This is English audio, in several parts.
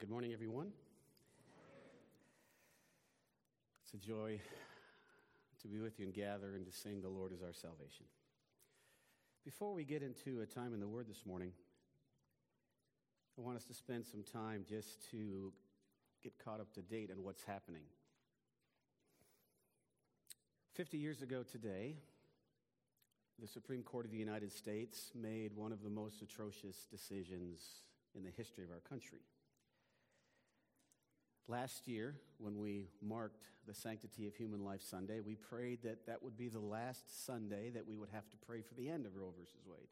Good morning, everyone. It's a joy to be with you and gather and to sing, The Lord is our salvation. Before we get into a time in the Word this morning, I want us to spend some time just to get caught up to date on what's happening. 50 years ago today, the Supreme Court of the United States made one of the most atrocious decisions in the history of our country. Last year, when we marked the Sanctity of Human Life Sunday, we prayed that that would be the last Sunday that we would have to pray for the end of Roe versus Wade.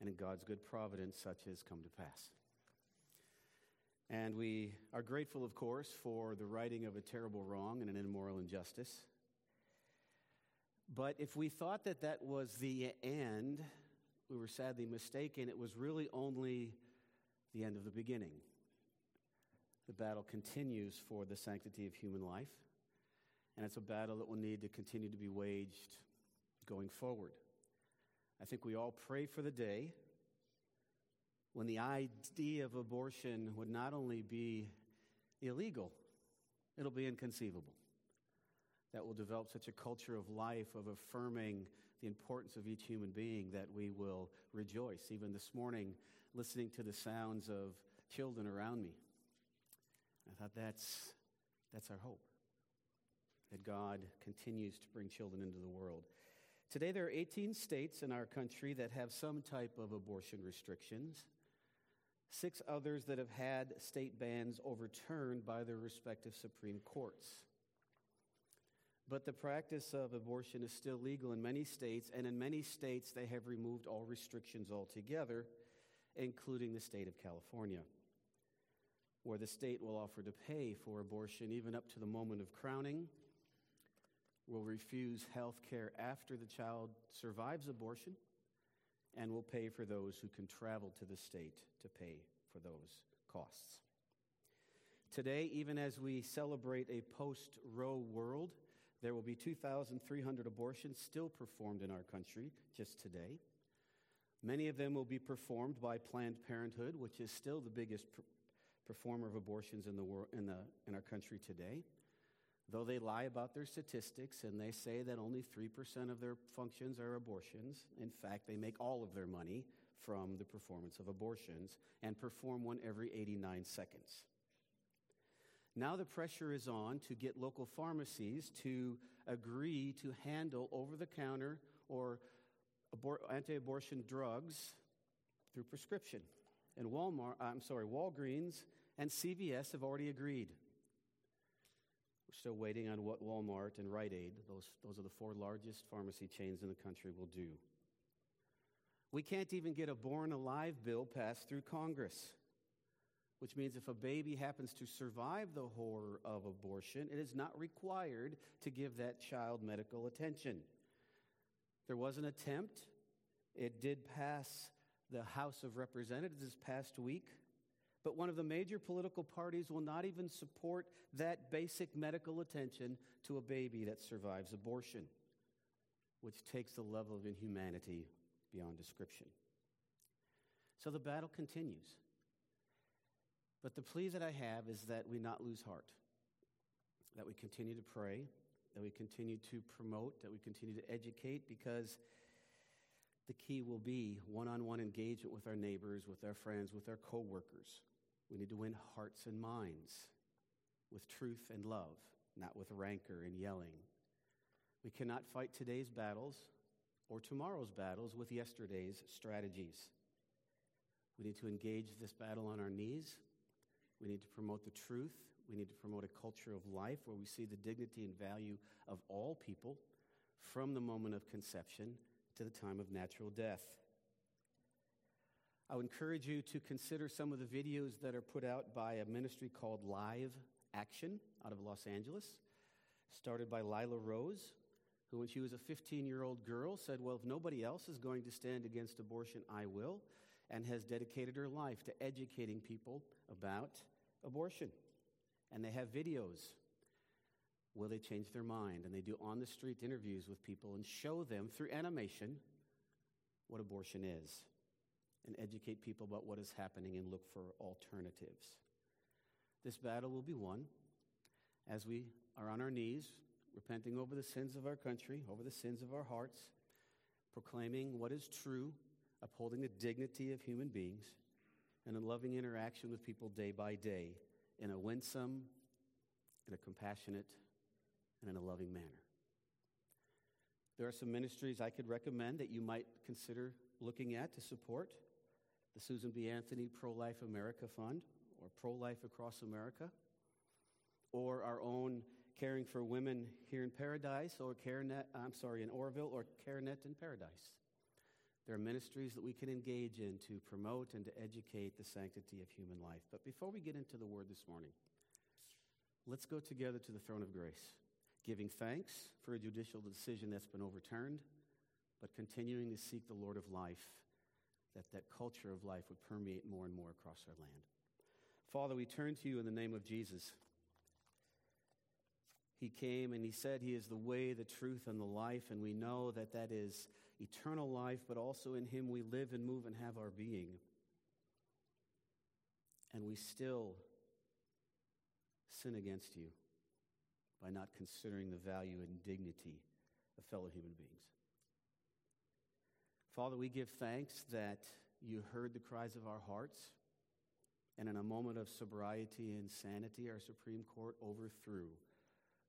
And in God's good providence, such has come to pass. And we are grateful, of course, for the righting of a terrible wrong and an immoral injustice. But if we thought that that was the end, we were sadly mistaken. It was really only the end of the beginning. The battle continues for the sanctity of human life, and it's a battle that will need to continue to be waged going forward. I think we all pray for the day when the idea of abortion would not only be illegal, it'll be inconceivable. That will develop such a culture of life, of affirming the importance of each human being, that we will rejoice. Even this morning, listening to the sounds of children around me, I thought that's, that's our hope. That God continues to bring children into the world. Today, there are 18 states in our country that have some type of abortion restrictions, six others that have had state bans overturned by their respective Supreme Courts. But the practice of abortion is still legal in many states, and in many states, they have removed all restrictions altogether, including the state of California where the state will offer to pay for abortion even up to the moment of crowning, will refuse health care after the child survives abortion, and will pay for those who can travel to the state to pay for those costs. Today, even as we celebrate a post Roe world, there will be 2,300 abortions still performed in our country just today. Many of them will be performed by Planned Parenthood, which is still the biggest performer of abortions in, the wor- in, the, in our country today. Though they lie about their statistics and they say that only 3% of their functions are abortions, in fact, they make all of their money from the performance of abortions and perform one every 89 seconds. Now the pressure is on to get local pharmacies to agree to handle over the counter or abor- anti abortion drugs through prescription. And Walmart, uh, I'm sorry, Walgreens and CVS have already agreed. We're still waiting on what Walmart and Rite Aid, those, those are the four largest pharmacy chains in the country, will do. We can't even get a born alive bill passed through Congress, which means if a baby happens to survive the horror of abortion, it is not required to give that child medical attention. There was an attempt, it did pass the House of Representatives this past week. But one of the major political parties will not even support that basic medical attention to a baby that survives abortion, which takes the level of inhumanity beyond description. So the battle continues. But the plea that I have is that we not lose heart, that we continue to pray, that we continue to promote, that we continue to educate, because the key will be one on one engagement with our neighbors, with our friends, with our coworkers. We need to win hearts and minds with truth and love, not with rancor and yelling. We cannot fight today's battles or tomorrow's battles with yesterday's strategies. We need to engage this battle on our knees. We need to promote the truth. We need to promote a culture of life where we see the dignity and value of all people from the moment of conception to the time of natural death. I would encourage you to consider some of the videos that are put out by a ministry called Live Action out of Los Angeles, started by Lila Rose, who, when she was a 15 year old girl, said, Well, if nobody else is going to stand against abortion, I will, and has dedicated her life to educating people about abortion. And they have videos will they change their mind? And they do on the street interviews with people and show them through animation what abortion is and educate people about what is happening and look for alternatives. This battle will be won as we are on our knees, repenting over the sins of our country, over the sins of our hearts, proclaiming what is true, upholding the dignity of human beings, and in loving interaction with people day by day in a winsome, in a compassionate, and in a loving manner. There are some ministries I could recommend that you might consider looking at to support the Susan B. Anthony Pro Life America Fund or Pro Life Across America, or our own Caring for Women here in Paradise, or CareNet, I'm sorry, in Oroville, or CareNet in Paradise. There are ministries that we can engage in to promote and to educate the sanctity of human life. But before we get into the word this morning, let's go together to the throne of grace, giving thanks for a judicial decision that's been overturned, but continuing to seek the Lord of life, that that culture of life would permeate more and more across our land. Father, we turn to you in the name of Jesus. He came and he said he is the way, the truth, and the life, and we know that that is eternal life, but also in him we live and move and have our being. And we still sin against you by not considering the value and dignity of fellow human beings. Father, we give thanks that you heard the cries of our hearts, and in a moment of sobriety and sanity, our Supreme Court overthrew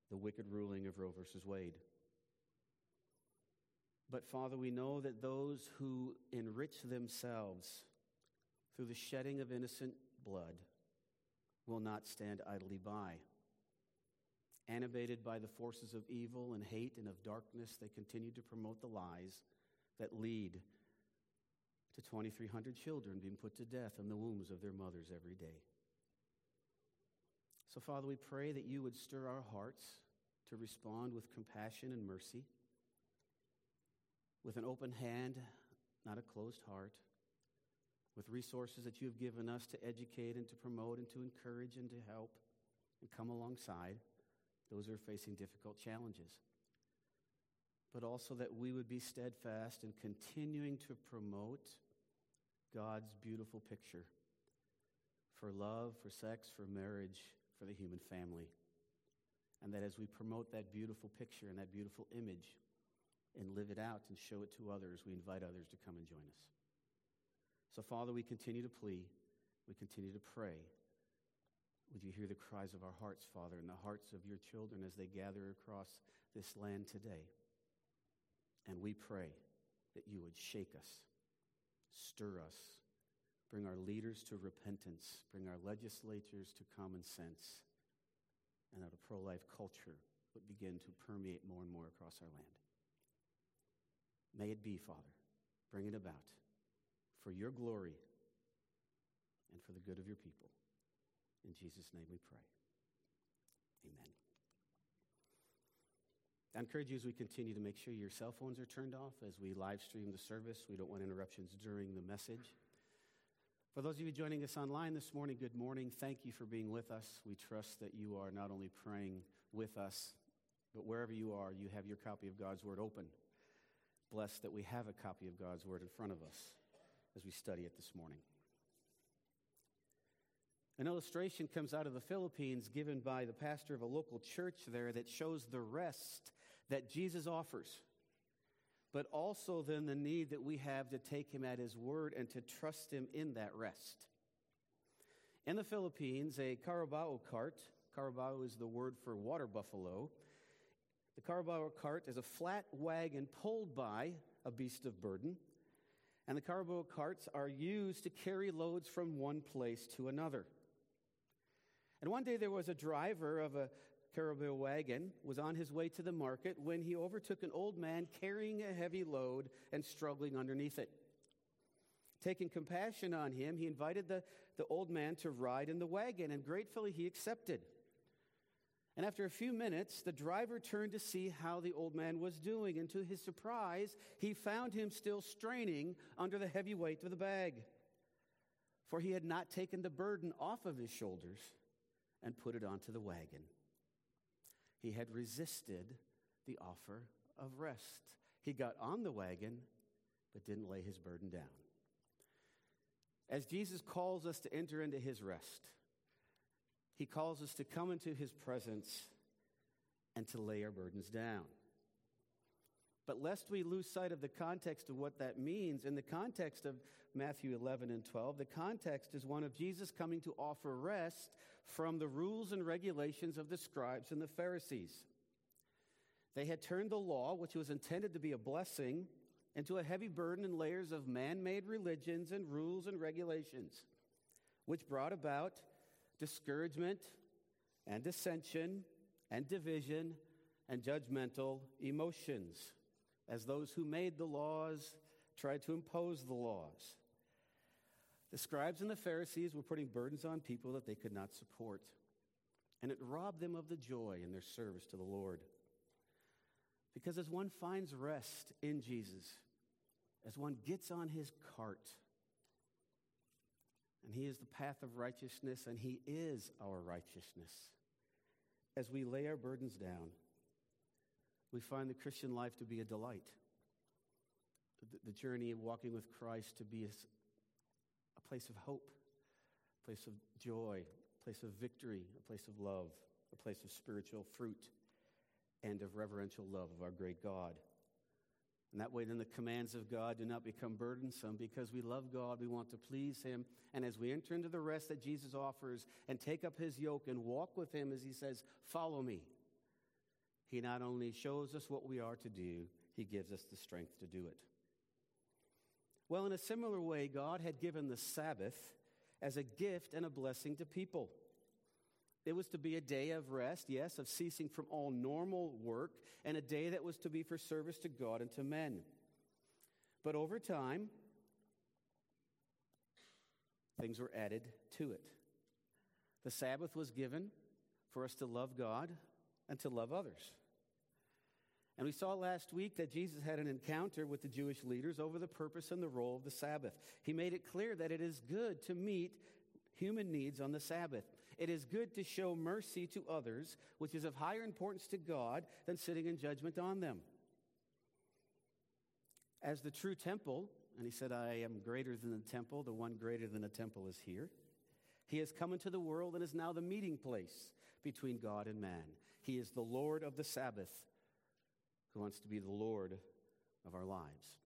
the wicked ruling of Roe versus Wade. But Father, we know that those who enrich themselves through the shedding of innocent blood will not stand idly by. Animated by the forces of evil and hate and of darkness, they continue to promote the lies that lead to 2,300 children being put to death in the wombs of their mothers every day. So, Father, we pray that you would stir our hearts to respond with compassion and mercy, with an open hand, not a closed heart, with resources that you have given us to educate and to promote and to encourage and to help and come alongside those who are facing difficult challenges. But also that we would be steadfast in continuing to promote God's beautiful picture for love, for sex, for marriage, for the human family. And that as we promote that beautiful picture and that beautiful image and live it out and show it to others, we invite others to come and join us. So, Father, we continue to plea, we continue to pray. Would you hear the cries of our hearts, Father, and the hearts of your children as they gather across this land today? And we pray that you would shake us, stir us, bring our leaders to repentance, bring our legislators to common sense, and that a pro life culture would begin to permeate more and more across our land. May it be, Father. Bring it about for your glory and for the good of your people. In Jesus' name we pray. Amen. I encourage you as we continue to make sure your cell phones are turned off as we live stream the service. We don't want interruptions during the message. For those of you joining us online this morning, good morning. Thank you for being with us. We trust that you are not only praying with us, but wherever you are, you have your copy of God's Word open. Blessed that we have a copy of God's Word in front of us as we study it this morning. An illustration comes out of the Philippines given by the pastor of a local church there that shows the rest that Jesus offers, but also then the need that we have to take him at his word and to trust him in that rest. In the Philippines, a carabao cart, carabao is the word for water buffalo, the carabao cart is a flat wagon pulled by a beast of burden and the carabao carts are used to carry loads from one place to another. And one day there was a driver of a carabao wagon was on his way to the market when he overtook an old man carrying a heavy load and struggling underneath it. Taking compassion on him, he invited the, the old man to ride in the wagon, and gratefully he accepted. And after a few minutes, the driver turned to see how the old man was doing, and to his surprise, he found him still straining under the heavy weight of the bag. For he had not taken the burden off of his shoulders and put it onto the wagon. He had resisted the offer of rest. He got on the wagon, but didn't lay his burden down. As Jesus calls us to enter into his rest, He calls us to come into his presence and to lay our burdens down. But lest we lose sight of the context of what that means, in the context of Matthew 11 and 12, the context is one of Jesus coming to offer rest from the rules and regulations of the scribes and the Pharisees. They had turned the law, which was intended to be a blessing, into a heavy burden and layers of man made religions and rules and regulations, which brought about discouragement and dissension and division and judgmental emotions as those who made the laws tried to impose the laws. The scribes and the Pharisees were putting burdens on people that they could not support, and it robbed them of the joy in their service to the Lord. Because as one finds rest in Jesus, as one gets on his cart, and he is the path of righteousness, and he is our righteousness, as we lay our burdens down, we find the Christian life to be a delight. The, the journey of walking with Christ to be a, a place of hope, a place of joy, a place of victory, a place of love, a place of spiritual fruit, and of reverential love of our great God. And that way, then the commands of God do not become burdensome because we love God, we want to please Him. And as we enter into the rest that Jesus offers and take up His yoke and walk with Him as He says, Follow me, he not only shows us what we are to do, He gives us the strength to do it. Well, in a similar way, God had given the Sabbath as a gift and a blessing to people. It was to be a day of rest, yes, of ceasing from all normal work, and a day that was to be for service to God and to men. But over time, things were added to it. The Sabbath was given for us to love God and to love others. And we saw last week that Jesus had an encounter with the Jewish leaders over the purpose and the role of the Sabbath. He made it clear that it is good to meet human needs on the Sabbath. It is good to show mercy to others, which is of higher importance to God than sitting in judgment on them. As the true temple, and he said, I am greater than the temple, the one greater than the temple is here. He has come into the world and is now the meeting place between God and man. He is the Lord of the Sabbath who wants to be the Lord of our lives.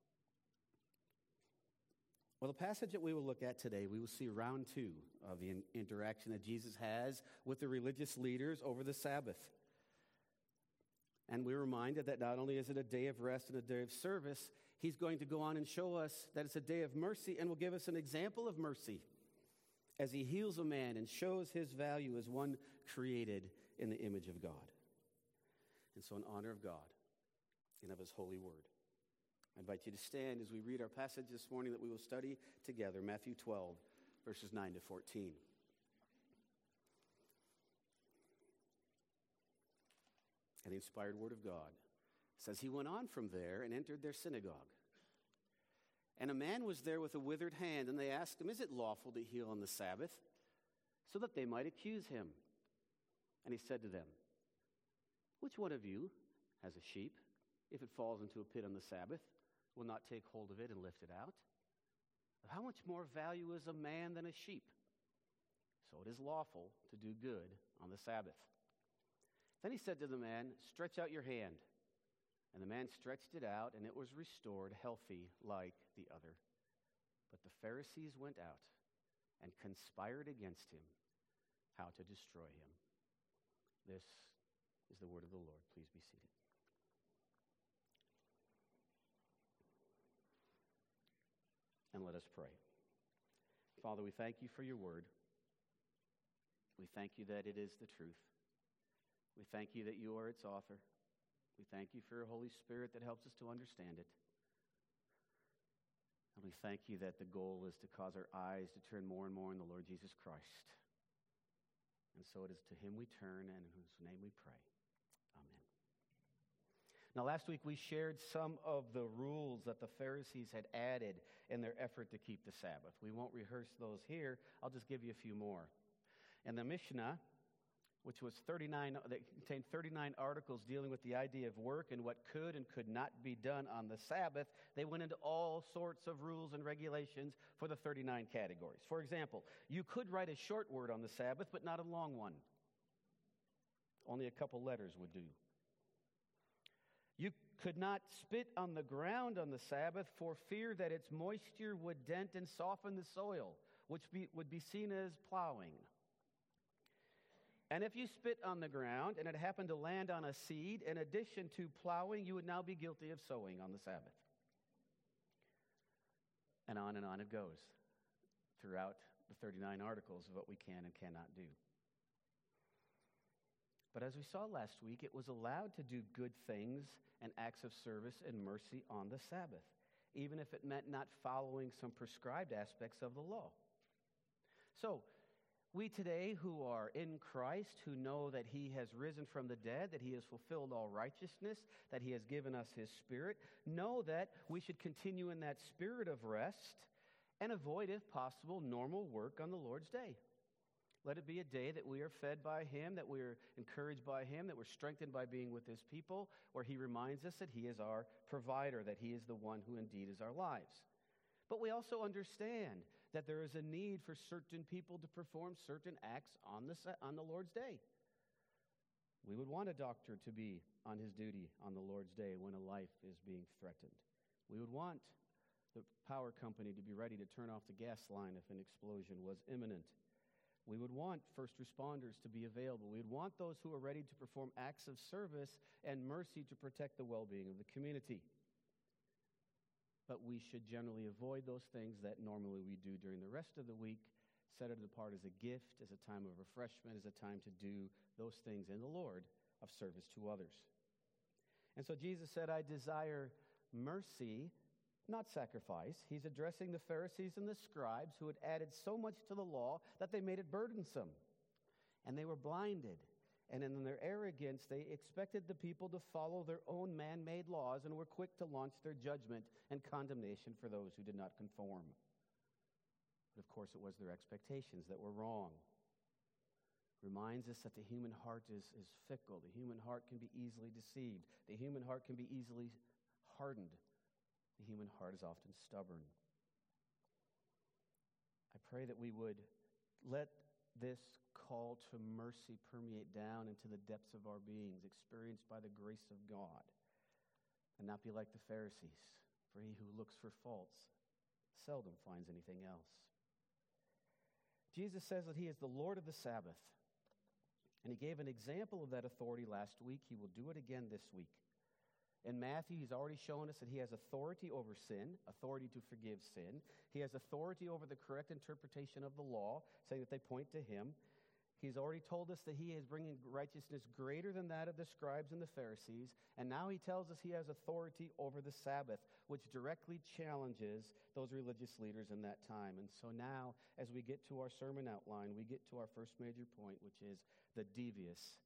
Well, the passage that we will look at today, we will see round two of the interaction that Jesus has with the religious leaders over the Sabbath. And we're reminded that not only is it a day of rest and a day of service, he's going to go on and show us that it's a day of mercy and will give us an example of mercy as he heals a man and shows his value as one created in the image of God. And so, in honor of God, and of his holy word. I invite you to stand as we read our passage this morning that we will study together, Matthew 12, verses 9 to 14. And the inspired word of God says, He went on from there and entered their synagogue. And a man was there with a withered hand, and they asked him, Is it lawful to heal on the Sabbath? So that they might accuse him. And he said to them, Which one of you has a sheep? If it falls into a pit on the Sabbath, will not take hold of it and lift it out? How much more value is a man than a sheep? So it is lawful to do good on the Sabbath. Then he said to the man, Stretch out your hand. And the man stretched it out, and it was restored healthy like the other. But the Pharisees went out and conspired against him how to destroy him. This is the word of the Lord. Please be seated. And let us pray. Father, we thank you for your word. We thank you that it is the truth. We thank you that you are its author. We thank you for your Holy Spirit that helps us to understand it. And we thank you that the goal is to cause our eyes to turn more and more on the Lord Jesus Christ. And so it is to him we turn and in whose name we pray. Now, last week we shared some of the rules that the Pharisees had added in their effort to keep the Sabbath. We won't rehearse those here. I'll just give you a few more. In the Mishnah, which was 39, that contained 39 articles dealing with the idea of work and what could and could not be done on the Sabbath, they went into all sorts of rules and regulations for the 39 categories. For example, you could write a short word on the Sabbath, but not a long one. Only a couple letters would do. You could not spit on the ground on the Sabbath for fear that its moisture would dent and soften the soil, which be, would be seen as plowing. And if you spit on the ground and it happened to land on a seed, in addition to plowing, you would now be guilty of sowing on the Sabbath. And on and on it goes throughout the 39 articles of what we can and cannot do. But as we saw last week, it was allowed to do good things and acts of service and mercy on the Sabbath, even if it meant not following some prescribed aspects of the law. So, we today who are in Christ, who know that He has risen from the dead, that He has fulfilled all righteousness, that He has given us His Spirit, know that we should continue in that spirit of rest and avoid, if possible, normal work on the Lord's day. Let it be a day that we are fed by Him, that we are encouraged by Him, that we're strengthened by being with His people, where He reminds us that He is our provider, that He is the one who indeed is our lives. But we also understand that there is a need for certain people to perform certain acts on the, on the Lord's day. We would want a doctor to be on his duty on the Lord's day when a life is being threatened. We would want the power company to be ready to turn off the gas line if an explosion was imminent. We would want first responders to be available. We would want those who are ready to perform acts of service and mercy to protect the well being of the community but we should generally avoid those things that normally we do during the rest of the week. Set it apart as a gift, as a time of refreshment, as a time to do those things in the Lord of service to others. And so Jesus said, I desire mercy, not sacrifice. He's addressing the Pharisees and the scribes who had added so much to the law that they made it burdensome. And they were blinded and in their arrogance, they expected the people to follow their own man made laws and were quick to launch their judgment and condemnation for those who did not conform. But of course, it was their expectations that were wrong. Reminds us that the human heart is, is fickle. The human heart can be easily deceived. The human heart can be easily hardened. The human heart is often stubborn. I pray that we would let this call to mercy permeate down into the depths of our beings, experienced by the grace of God, and not be like the Pharisees, for he who looks for faults seldom finds anything else. Jesus says that he is the Lord of the Sabbath, and he gave an example of that authority last week. He will do it again this week. In Matthew, he's already shown us that he has authority over sin, authority to forgive sin. He has authority over the correct interpretation of the law, saying that they point to him. He's already told us that he is bringing righteousness greater than that of the scribes and the Pharisees. And now he tells us he has authority over the Sabbath, which directly challenges those religious leaders in that time. And so now, as we get to our sermon outline, we get to our first major point, which is the devious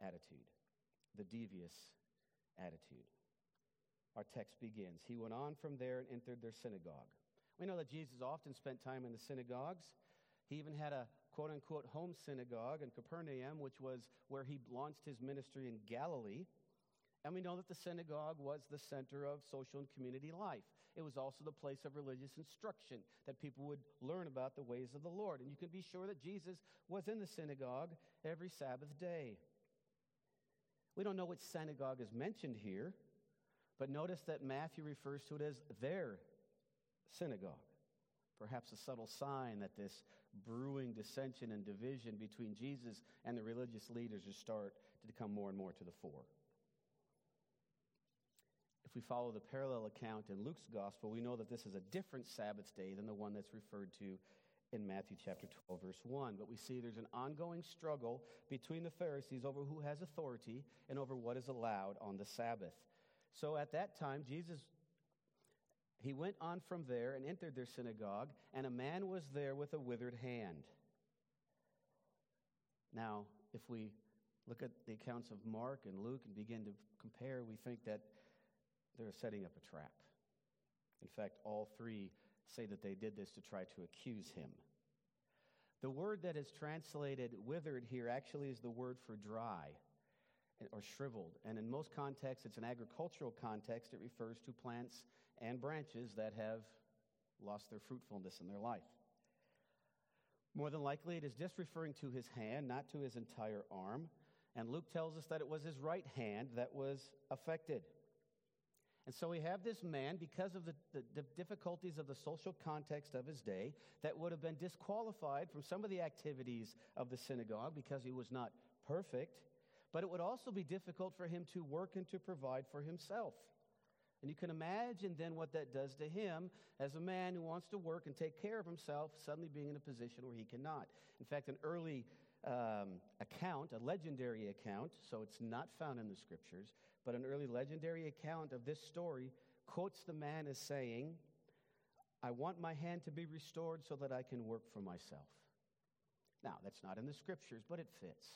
attitude. The devious attitude. Our text begins. He went on from there and entered their synagogue. We know that Jesus often spent time in the synagogues. He even had a quote unquote home synagogue in Capernaum, which was where he launched his ministry in Galilee. And we know that the synagogue was the center of social and community life. It was also the place of religious instruction that people would learn about the ways of the Lord. And you can be sure that Jesus was in the synagogue every Sabbath day. We don't know which synagogue is mentioned here, but notice that Matthew refers to it as their synagogue. Perhaps a subtle sign that this brewing dissension and division between Jesus and the religious leaders will start to come more and more to the fore. If we follow the parallel account in Luke's gospel, we know that this is a different Sabbath day than the one that's referred to in Matthew chapter 12, verse 1. But we see there's an ongoing struggle between the Pharisees over who has authority and over what is allowed on the Sabbath. So at that time, Jesus he went on from there and entered their synagogue, and a man was there with a withered hand. Now, if we look at the accounts of Mark and Luke and begin to compare, we think that they're setting up a trap. In fact, all three say that they did this to try to accuse him. The word that is translated withered here actually is the word for dry or shriveled. And in most contexts, it's an agricultural context. It refers to plants and branches that have lost their fruitfulness in their life. More than likely, it is just referring to his hand, not to his entire arm. And Luke tells us that it was his right hand that was affected. And so we have this man, because of the, the, the, difficulties of the social context of his day, that would have been disqualified from some of the activities of the synagogue because he was not perfect. But it would also be difficult for him to work and to provide for himself. And you can imagine then what that does to him as a man who wants to work and take care of himself, suddenly being in a position where he cannot. In fact, an early um, account, a legendary account, so it's not found in the scriptures, but an early legendary account of this story quotes the man as saying, I want my hand to be restored so that I can work for myself. Now, that's not in the scriptures, but it fits.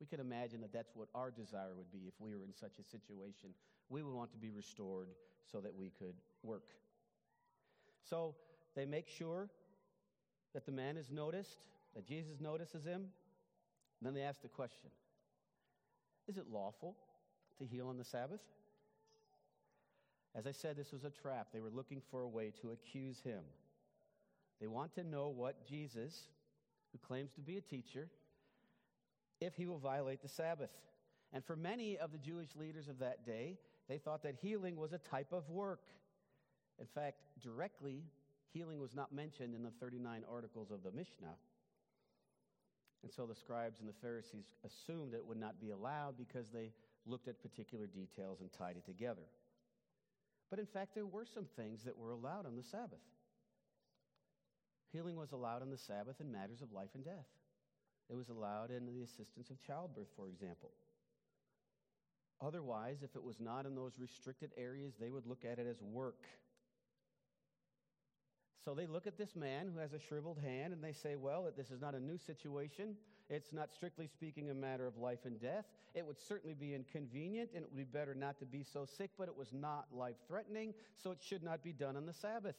We can imagine that that's what our desire would be if we were in such a situation. We would want to be restored so that we could work. So they make sure that the man is noticed, that Jesus notices him. Then they ask the question Is it lawful to heal on the Sabbath? As I said, this was a trap. They were looking for a way to accuse him. They want to know what Jesus, who claims to be a teacher, if he will violate the Sabbath. And for many of the Jewish leaders of that day, they thought that healing was a type of work. In fact, directly, healing was not mentioned in the 39 articles of the Mishnah. And so the scribes and the Pharisees assumed it would not be allowed because they looked at particular details and tied it together. But in fact, there were some things that were allowed on the Sabbath. Healing was allowed on the Sabbath in matters of life and death. It was allowed in the assistance of childbirth, for example. Otherwise, if it was not in those restricted areas, they would look at it as work. So they look at this man who has a shriveled hand and they say, well, this is not a new situation. It's not strictly speaking a matter of life and death. It would certainly be inconvenient and it would be better not to be so sick, but it was not life threatening, so it should not be done on the Sabbath,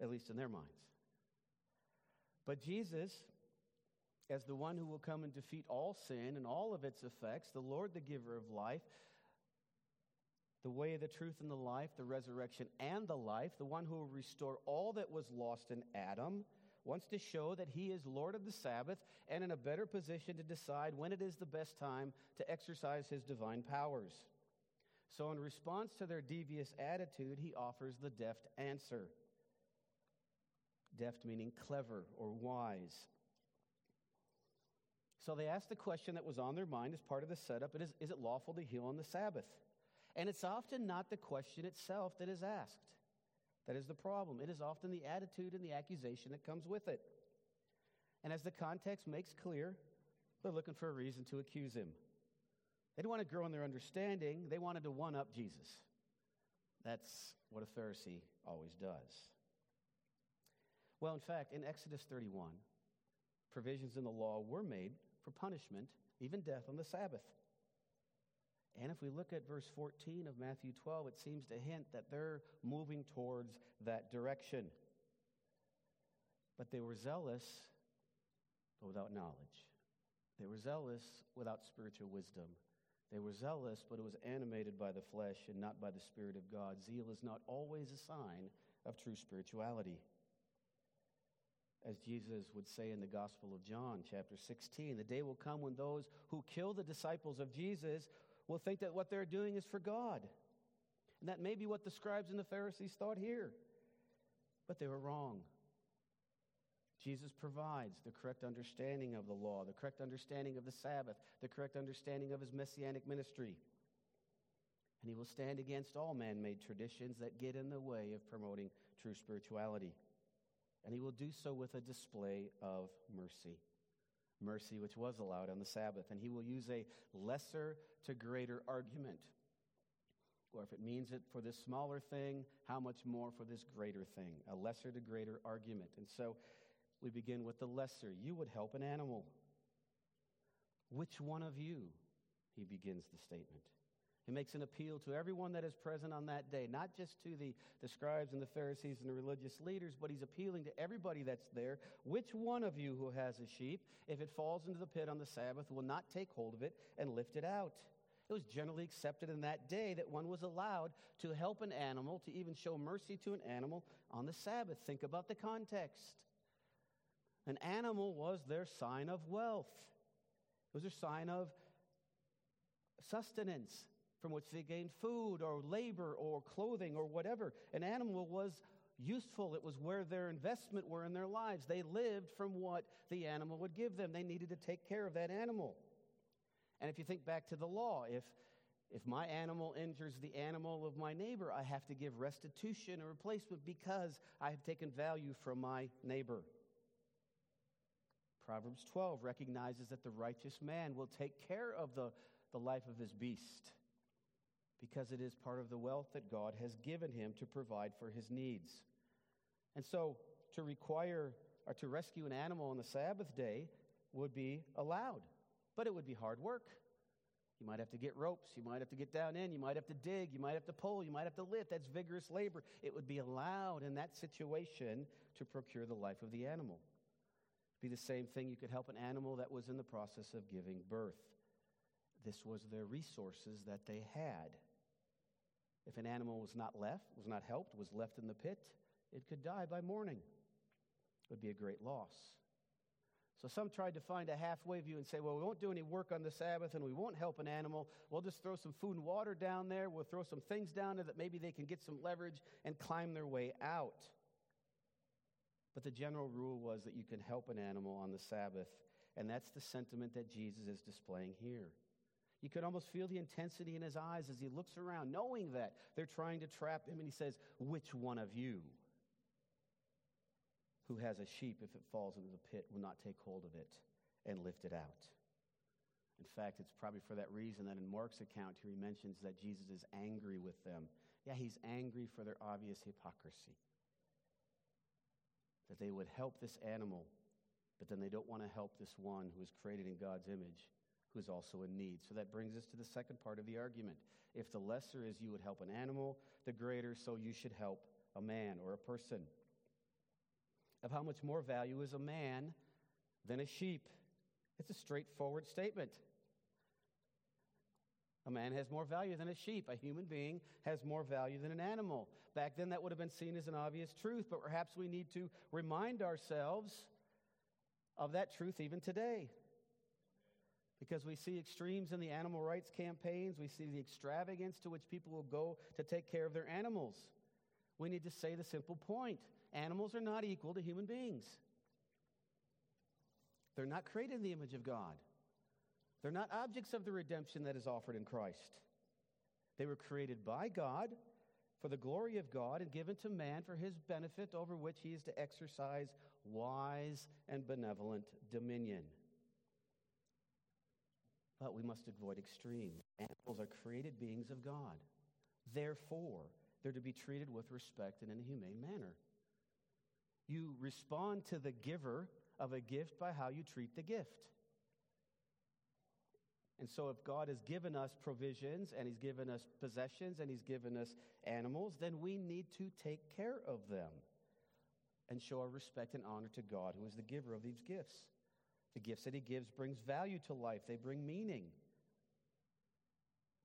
at least in their minds. But Jesus, as the one who will come and defeat all sin and all of its effects, the Lord, the giver of life, the way, the truth, and the life, the resurrection, and the life, the one who will restore all that was lost in Adam, wants to show that he is Lord of the Sabbath and in a better position to decide when it is the best time to exercise his divine powers. So, in response to their devious attitude, he offers the deft answer. Deft meaning clever or wise. So they ask the question that was on their mind as part of the setup is, is it lawful to heal on the Sabbath? And it's often not the question itself that is asked. That is the problem. It is often the attitude and the accusation that comes with it. And as the context makes clear, they're looking for a reason to accuse him. They didn't want to grow in their understanding, they wanted to one up Jesus. That's what a Pharisee always does. Well, in fact, in Exodus 31, provisions in the law were made for punishment, even death on the Sabbath. And if we look at verse 14 of Matthew 12, it seems to hint that they're moving towards that direction. But they were zealous, but without knowledge. They were zealous without spiritual wisdom. They were zealous, but it was animated by the flesh and not by the Spirit of God. Zeal is not always a sign of true spirituality. As Jesus would say in the Gospel of John, chapter 16, the day will come when those who kill the disciples of Jesus will think that what they're doing is for God. And that may be what the scribes and the Pharisees thought here. But they were wrong. Jesus provides the correct understanding of the law, the correct understanding of the Sabbath, the correct understanding of his messianic ministry. And he will stand against all man made traditions that get in the way of promoting true spirituality. And he will do so with a display of mercy mercy which was allowed on the Sabbath. And he will use a lesser to greater argument. Or if it means it for this smaller thing, how much more for this greater thing? A lesser to greater argument. And so we begin with the lesser. You would help an animal. Which one of you? He begins the statement. He makes an appeal to everyone that is present on that day, not just to the, the scribes and the Pharisees and the religious leaders, but he's appealing to everybody that's there. Which one of you who has a sheep, if it falls into the pit on the Sabbath, will not take hold of it and lift it out? It was generally accepted in that day that one was allowed to help an animal, to even show mercy to an animal on the Sabbath. Think about the context. An animal was their sign of wealth, it was their sign of sustenance from which they gained food or labor or clothing or whatever. An animal was useful, it was where their investment were in their lives. They lived from what the animal would give them, they needed to take care of that animal. And if you think back to the law, if if my animal injures the animal of my neighbor, I have to give restitution or replacement because I have taken value from my neighbor. Proverbs 12 recognizes that the righteous man will take care of the, the life of his beast because it is part of the wealth that God has given him to provide for his needs. And so to require or to rescue an animal on the Sabbath day would be allowed, but it would be hard work. You might have to get ropes, you might have to get down in, you might have to dig, you might have to pull, you might have to lift. That's vigorous labor. It would be allowed in that situation to procure the life of the animal. It'd be the same thing. You could help an animal that was in the process of giving birth. This was their resources that they had. If an animal was not left, was not helped, was left in the pit, it could die by morning. It would be a great loss. So some tried to find a halfway view and say, well, we won't do any work on the Sabbath and we won't help an animal. We'll just throw some food and water down there. We'll throw some things down there that maybe they can get some leverage and climb their way out. But the general rule was that you can help an animal on the Sabbath, and that's the sentiment that Jesus is displaying here. You could almost feel the intensity in his eyes as he looks around, knowing that they're trying to trap him, and he says, Which one of you who has a sheep, if it falls into the pit, will not take hold of it and lift it out? In fact, it's probably for that reason that in Mark's account here he mentions that Jesus is angry with them. Yeah, he's angry for their obvious hypocrisy. That they would help this animal, but then they don't want to help this one who is created in God's image who is also in need. So that brings us to the second part of the argument. If the lesser is you would help an animal, the greater, so you should help a man or a person. Of how much more value is a man than a sheep? It's a straightforward statement. A man has more value than a sheep. A human being has more value than an animal. Back then, that would have been seen as an obvious truth, but perhaps we need to remind ourselves of that truth even today because we see extremes in the animal rights campaigns. We see the extravagance to which people will go to take care of their animals. We need to say the simple point animals are not equal to human beings. They're not created in the image of God, they're not objects of the redemption that is offered in Christ. They were created by God for the glory of God and given to man for his benefit over which he is to exercise wise and benevolent dominion but we must avoid extremes. Animals are created beings of God. Therefore, they're to be treated with respect and in a humane manner. You respond to the giver of a gift by how you treat the gift. And so, if God has given us provisions and He's given us possessions and He's given us animals, then we need to take care of them and show our respect and honor to God, who is the giver of these gifts. The gifts that he gives brings value to life. They bring meaning.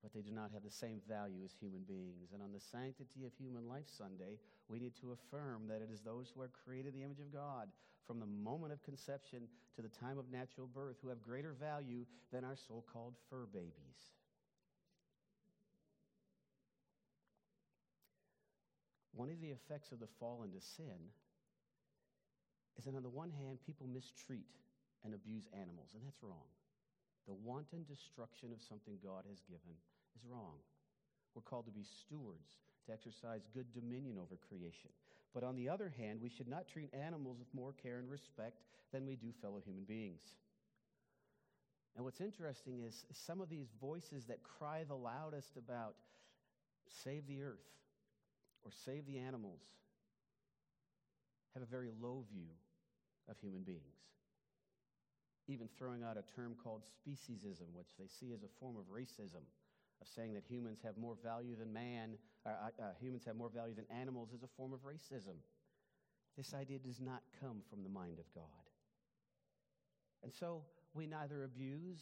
But they do not have the same value as human beings. And on the Sanctity of Human Life Sunday, we need to affirm that it is those who are created in the image of God from the moment of conception to the time of natural birth who have greater value than our so called fur babies. One of the effects of the fall into sin is that, on the one hand, people mistreat and abuse animals, and that's wrong. The wanton destruction of something God has given is wrong. We're called to be stewards, to exercise good dominion over creation. But on the other hand, we should not treat animals with more care and respect than we do fellow human beings. And what's interesting is some of these voices that cry the loudest about save the earth or save the animals have a very low view of human beings even throwing out a term called speciesism, which they see as a form of racism. of saying that humans have more value than man, uh, uh, humans have more value than animals, is a form of racism. This idea does not come from the mind of God. And so we neither abuse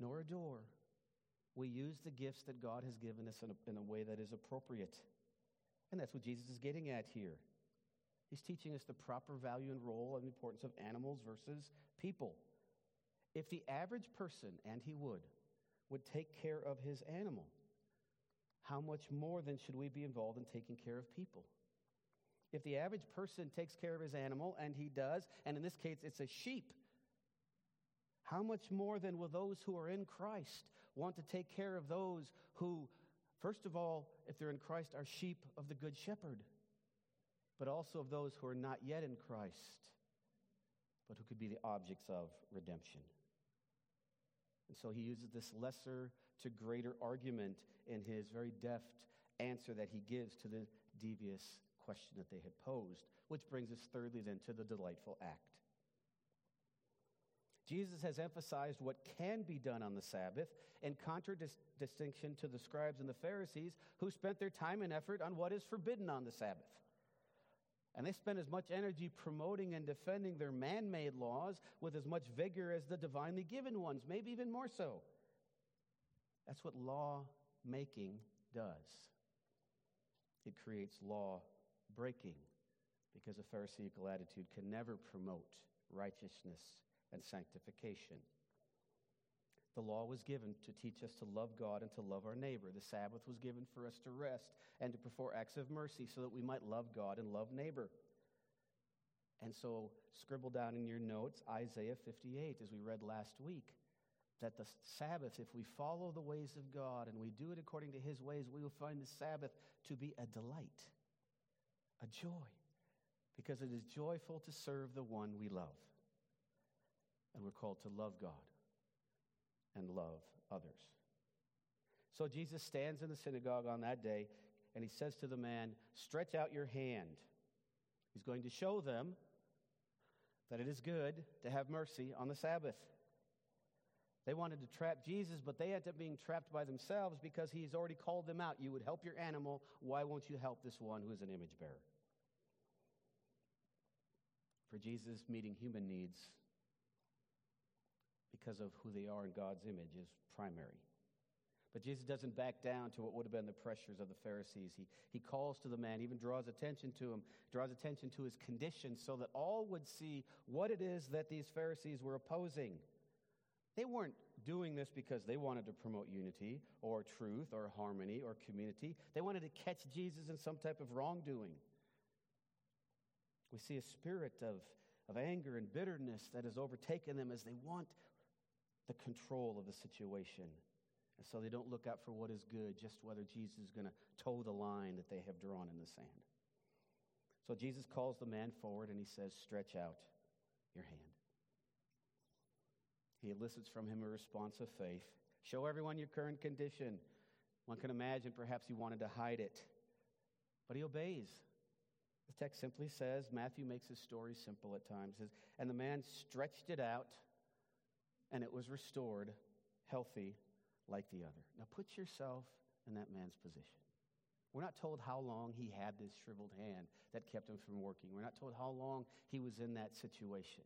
nor adore. We use the gifts that God has given us in a, in a way that is appropriate. And that's what Jesus is getting at here. He's teaching us the proper value and role and importance of animals versus people. If the average person, and he would, would take care of his animal, how much more then should we be involved in taking care of people? If the average person takes care of his animal, and he does, and in this case it's a sheep, how much more then will those who are in Christ want to take care of those who, first of all, if they're in Christ, are sheep of the Good Shepherd, but also of those who are not yet in Christ, but who could be the objects of redemption? And so he uses this lesser to greater argument in his very deft answer that he gives to the devious question that they had posed, which brings us thirdly then to the delightful act. Jesus has emphasized what can be done on the Sabbath in contradistinction to the scribes and the Pharisees who spent their time and effort on what is forbidden on the Sabbath. And they spent as much energy promoting and defending their man made laws with as much vigor as the divinely given ones, maybe even more so. That's what law making does. It creates law breaking because a Pharisaical attitude can never promote righteousness and sanctification. The law was given to teach us to love God and to love our neighbor. The Sabbath was given for us to rest and to perform acts of mercy so that we might love God and love neighbor. And so, scribble down in your notes Isaiah 58, as we read last week, that the Sabbath, if we follow the ways of God and we do it according to his ways, we will find the Sabbath to be a delight, a joy, because it is joyful to serve the one we love. And we're called to love God and love others. So Jesus stands in the synagogue on that day and he says to the man, Stretch out your hand. He's going to show them that it is good to have mercy on the Sabbath. They wanted to trap Jesus, but they ended up being trapped by themselves because he's already called them out. You would help your animal. Why won't you help this one who is an image bearer? For Jesus, meeting human needs because of who they are in God's image is primary. But Jesus doesn't back down to what would have been the pressures of the Pharisees. He, he calls to the man, even draws attention to him, draws attention to his condition so that all would see what it is that these Pharisees were opposing. They weren't doing this because they wanted to promote unity or truth or harmony or community. They wanted to catch Jesus in some type of wrongdoing. We see a spirit of, of anger and bitterness that has overtaken them as they want the control of the situation. And so they don't look out for what is good, just whether Jesus is going to toe the line that they have drawn in the sand. So Jesus calls the man forward and he says, Stretch out your hand. He elicits from him a response of faith. Show everyone your current condition. One can imagine perhaps he wanted to hide it, but he obeys. The text simply says, Matthew makes his story simple at times, says, and the man stretched it out and it was restored healthy like the other. Now put yourself in that man's position. We're not told how long he had this shriveled hand that kept him from working. We're not told how long he was in that situation.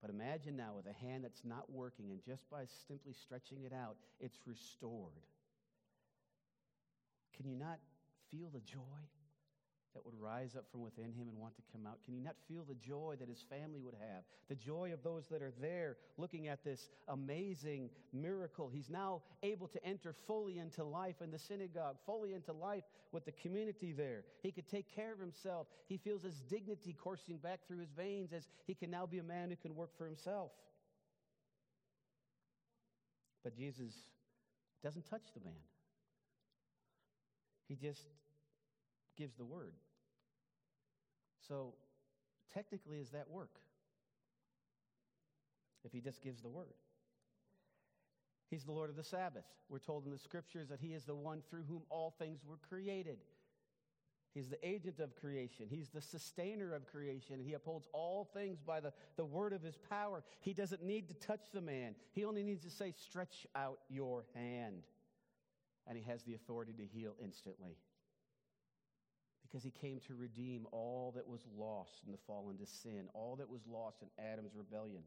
But imagine now with a hand that's not working, and just by simply stretching it out, it's restored. Can you not feel the joy that would rise up from within him and want to come out? Can you not feel the joy that his family would have? The joy of those that are there looking at this amazing miracle. He's now able to enter fully into life in the synagogue, fully into life with the community there. He could take care of himself. He feels his dignity coursing back through his veins as he can now be a man who can work for himself. But Jesus doesn't touch the man. He just gives the word. So, technically, is that work? If he just gives the word. He's the Lord of the Sabbath. We're told in the scriptures that he is the one through whom all things were created. He's the agent of creation. He's the sustainer of creation. He upholds all things by the, the word of his power. He doesn't need to touch the man, he only needs to say, Stretch out your hand. And he has the authority to heal instantly. Because he came to redeem all that was lost in the fall into sin, all that was lost in Adam's rebellion.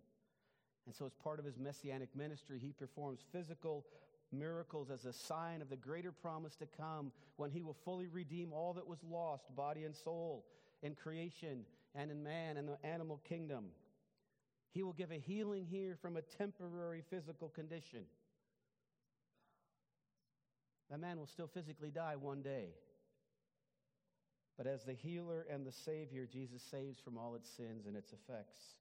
And so, as part of his messianic ministry, he performs physical miracles as a sign of the greater promise to come when he will fully redeem all that was lost, body and soul, in creation and in man and the animal kingdom. He will give a healing here from a temporary physical condition. That man will still physically die one day. But as the healer and the Savior, Jesus saves from all its sins and its effects.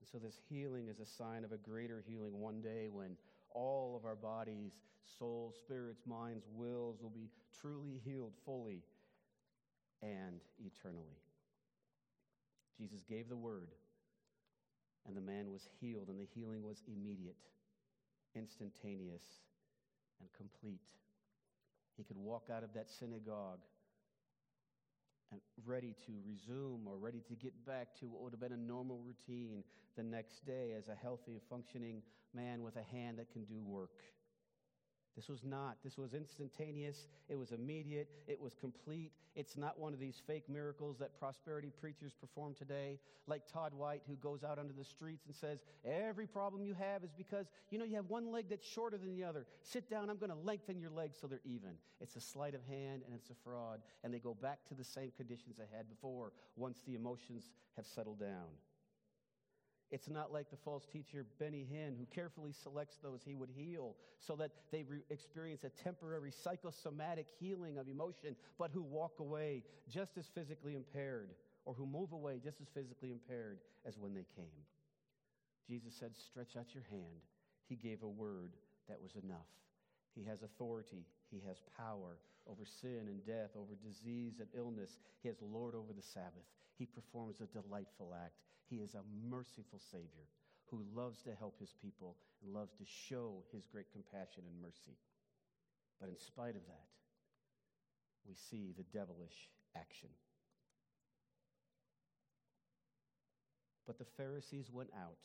And so this healing is a sign of a greater healing one day when all of our bodies, souls, spirits, minds, wills will be truly healed fully and eternally. Jesus gave the word, and the man was healed, and the healing was immediate, instantaneous, and complete. He could walk out of that synagogue ready to resume or ready to get back to what would have been a normal routine the next day as a healthy, functioning man with a hand that can do work. This was not. This was instantaneous. It was immediate. It was complete. It's not one of these fake miracles that prosperity preachers perform today, like Todd White, who goes out onto the streets and says, Every problem you have is because, you know, you have one leg that's shorter than the other. Sit down. I'm going to lengthen your legs so they're even. It's a sleight of hand and it's a fraud. And they go back to the same conditions they had before once the emotions have settled down. It's not like the false teacher Benny Hinn, who carefully selects those he would heal so that they re- experience a temporary psychosomatic healing of emotion, but who walk away just as physically impaired or who move away just as physically impaired as when they came. Jesus said, Stretch out your hand. He gave a word that was enough. He has authority, He has power over sin and death, over disease and illness. He has Lord over the Sabbath. He performs a delightful act. He is a merciful Savior who loves to help his people and loves to show his great compassion and mercy. But in spite of that, we see the devilish action. But the Pharisees went out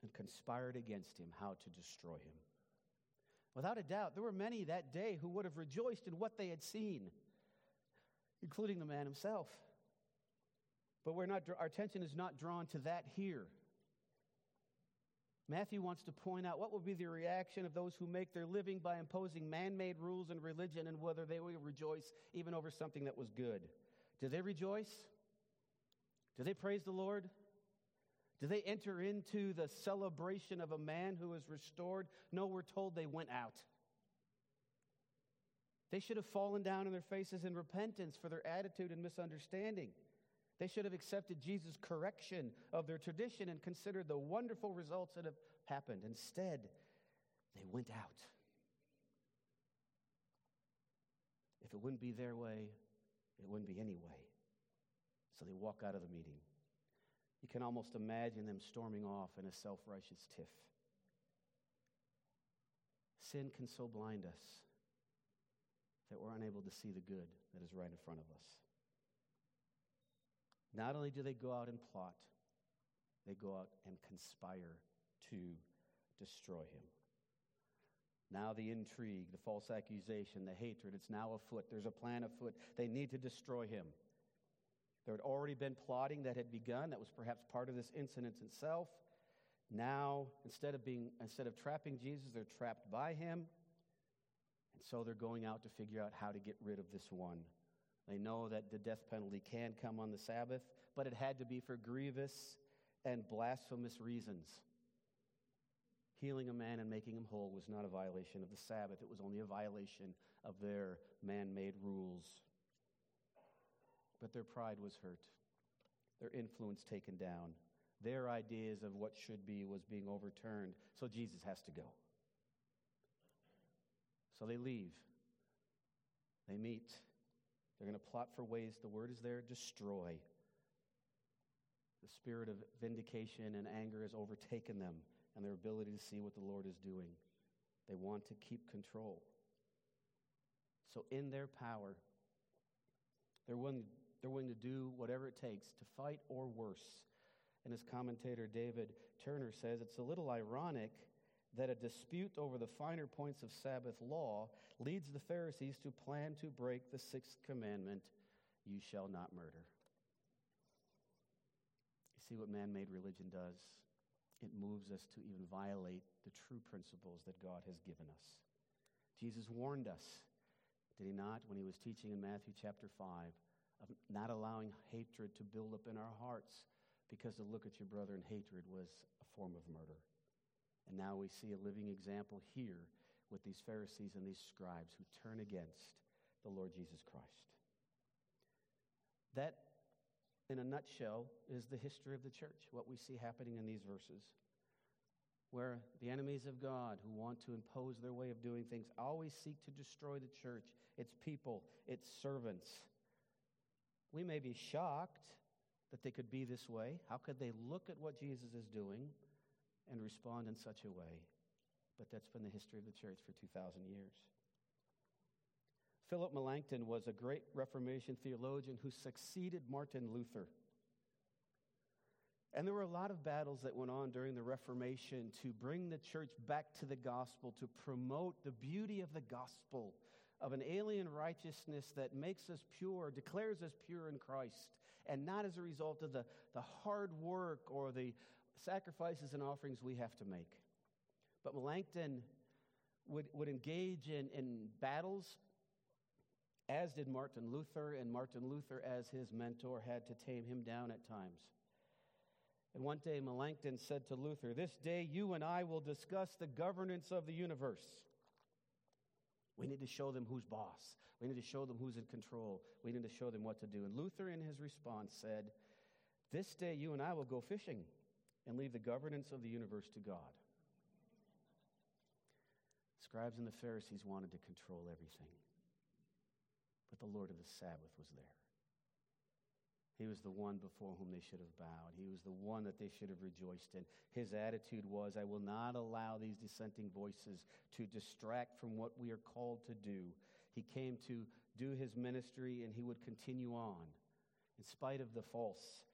and conspired against him how to destroy him. Without a doubt, there were many that day who would have rejoiced in what they had seen, including the man himself. But we're not, our attention is not drawn to that here. Matthew wants to point out what will be the reaction of those who make their living by imposing man made rules and religion and whether they will rejoice even over something that was good. Do they rejoice? Do they praise the Lord? Do they enter into the celebration of a man who is restored? No, we're told they went out. They should have fallen down on their faces in repentance for their attitude and misunderstanding. They should have accepted Jesus' correction of their tradition and considered the wonderful results that have happened. Instead, they went out. If it wouldn't be their way, it wouldn't be any way. So they walk out of the meeting. You can almost imagine them storming off in a self righteous tiff. Sin can so blind us that we're unable to see the good that is right in front of us. Not only do they go out and plot, they go out and conspire to destroy him. Now, the intrigue, the false accusation, the hatred, it's now afoot. There's a plan afoot. They need to destroy him. There had already been plotting that had begun, that was perhaps part of this incident itself. Now, instead of, being, instead of trapping Jesus, they're trapped by him. And so they're going out to figure out how to get rid of this one they know that the death penalty can come on the Sabbath, but it had to be for grievous and blasphemous reasons. Healing a man and making him whole was not a violation of the Sabbath, it was only a violation of their man made rules. But their pride was hurt, their influence taken down. Their ideas of what should be was being overturned, so Jesus has to go. So they leave. They meet. They're going to plot for ways, the word is there, destroy. The spirit of vindication and anger has overtaken them and their ability to see what the Lord is doing. They want to keep control. So, in their power, They're willing, they're willing to do whatever it takes to fight or worse. And as commentator David Turner says, it's a little ironic that a dispute over the finer points of Sabbath law leads the Pharisees to plan to break the sixth commandment you shall not murder. You see what man made religion does? It moves us to even violate the true principles that God has given us. Jesus warned us, did he not, when he was teaching in Matthew chapter 5, of not allowing hatred to build up in our hearts because to look at your brother in hatred was a form of murder. And now we see a living example here with these Pharisees and these scribes who turn against the Lord Jesus Christ. That, in a nutshell, is the history of the church, what we see happening in these verses. Where the enemies of God who want to impose their way of doing things always seek to destroy the church, its people, its servants. We may be shocked that they could be this way. How could they look at what Jesus is doing and respond in such a way. But that's been the history of the church for 2,000 years. Philip Melanchthon was a great Reformation theologian who succeeded Martin Luther. And there were a lot of battles that went on during the Reformation to bring the church back to the gospel, to promote the beauty of the gospel, of an alien righteousness that makes us pure, declares us pure in Christ, and not as a result of the, the hard work or the sacrifices and offerings we have to make. But Melanchthon would, would engage in, in battles, as did Martin Luther, and Martin Luther, as his mentor, had to tame him down at times. And one day, Melanchthon said to Luther, This day you and I will discuss the governance of the universe. We need to show them who's boss. We need to show them who's in control. We need to show them what to do. And Luther, in his response, said, This day you and I will go fishing and leave the governance of the universe to God. Scribes and the Pharisees wanted to control everything, but the Lord of the Sabbath was there. He was the one before whom they should have bowed. He was the one that they should have rejoiced in. His attitude was, I will not allow these dissenting voices to distract from what we are called to do. He came to do his ministry and he would continue on in spite of the false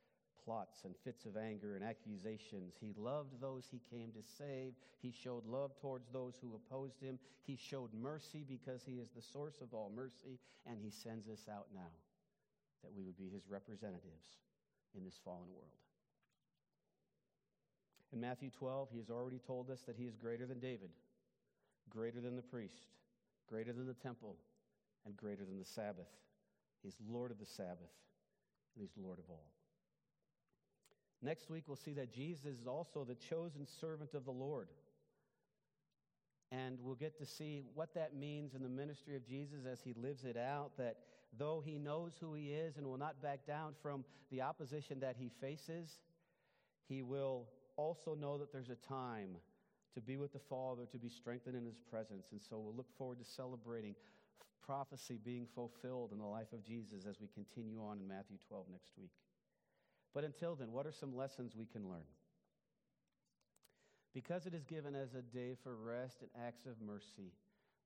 plots and fits of anger and accusations. He loved those he came to save. He showed love towards those who opposed him. He showed mercy because he is the source of all mercy, and he sends us out now that we would be his representatives in this fallen world. In Matthew 12, he has already told us that he is greater than David, greater than the priest, greater than the temple, and greater than the Sabbath. He's Lord of the Sabbath, and he's Lord of all. Next week, we'll see that Jesus is also the chosen servant of the Lord. And we'll get to see what that means in the ministry of Jesus as he lives it out. That though he knows who he is and will not back down from the opposition that he faces, he will also know that there's a time to be with the Father, to be strengthened in his presence. And so we'll look forward to celebrating prophecy being fulfilled in the life of Jesus as we continue on in Matthew 12 next week. But until then, what are some lessons we can learn? Because it is given as a day for rest and acts of mercy,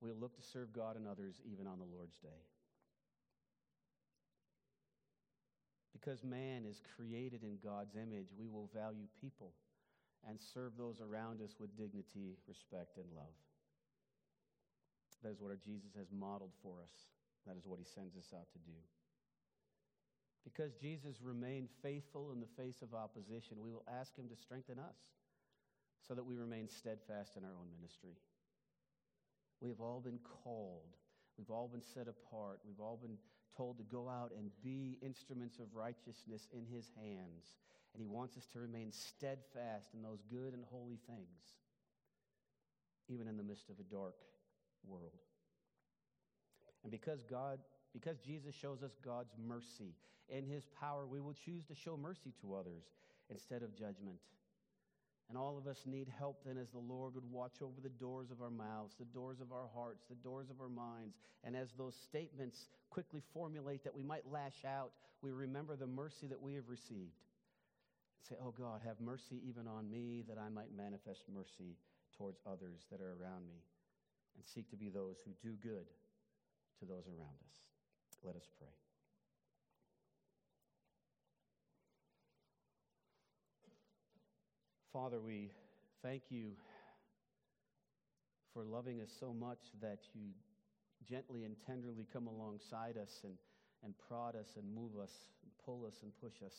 we'll look to serve God and others even on the Lord's day. Because man is created in God's image, we will value people and serve those around us with dignity, respect, and love. That is what our Jesus has modeled for us. That is what he sends us out to do. Because Jesus remained faithful in the face of opposition, we will ask him to strengthen us so that we remain steadfast in our own ministry. We have all been called. We've all been set apart. We've all been told to go out and be instruments of righteousness in his hands. And he wants us to remain steadfast in those good and holy things, even in the midst of a dark world. And because God because Jesus shows us God's mercy. and his power, we will choose to show mercy to others instead of judgment. And all of us need help then as the Lord would watch over the doors of our mouths, the doors of our hearts, the doors of our minds. And as those statements quickly formulate that we might lash out, we remember the mercy that we have received. Say, Oh God, have mercy even on me that I might manifest mercy towards others that are around me and seek to be those who do good to those around us. Let us pray. Father, we thank you for loving us so much that you gently and tenderly come alongside us and, and prod us and move us and pull us and push us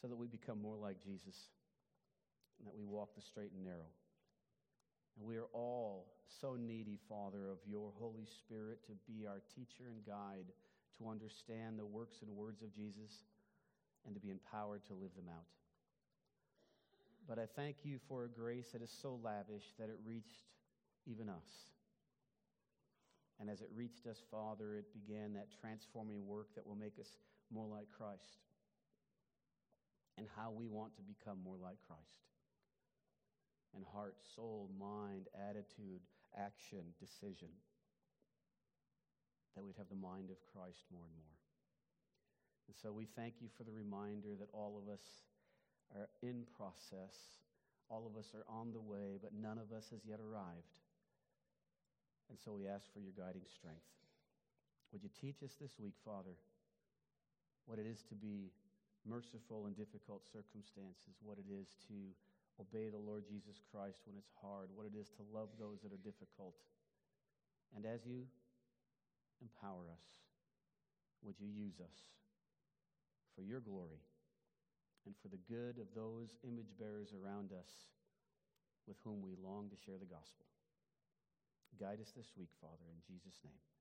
so that we become more like Jesus and that we walk the straight and narrow. And we are all so needy, Father, of your Holy Spirit to be our teacher and guide, to understand the works and words of Jesus, and to be empowered to live them out. But I thank you for a grace that is so lavish that it reached even us. And as it reached us, Father, it began that transforming work that will make us more like Christ and how we want to become more like Christ. And heart, soul, mind, attitude, action, decision. That we'd have the mind of Christ more and more. And so we thank you for the reminder that all of us are in process. All of us are on the way, but none of us has yet arrived. And so we ask for your guiding strength. Would you teach us this week, Father, what it is to be merciful in difficult circumstances, what it is to obey the Lord Jesus Christ when it's hard, what it is to love those that are difficult. And as you empower us, would you use us for your glory and for the good of those image bearers around us with whom we long to share the gospel? Guide us this week, Father, in Jesus' name.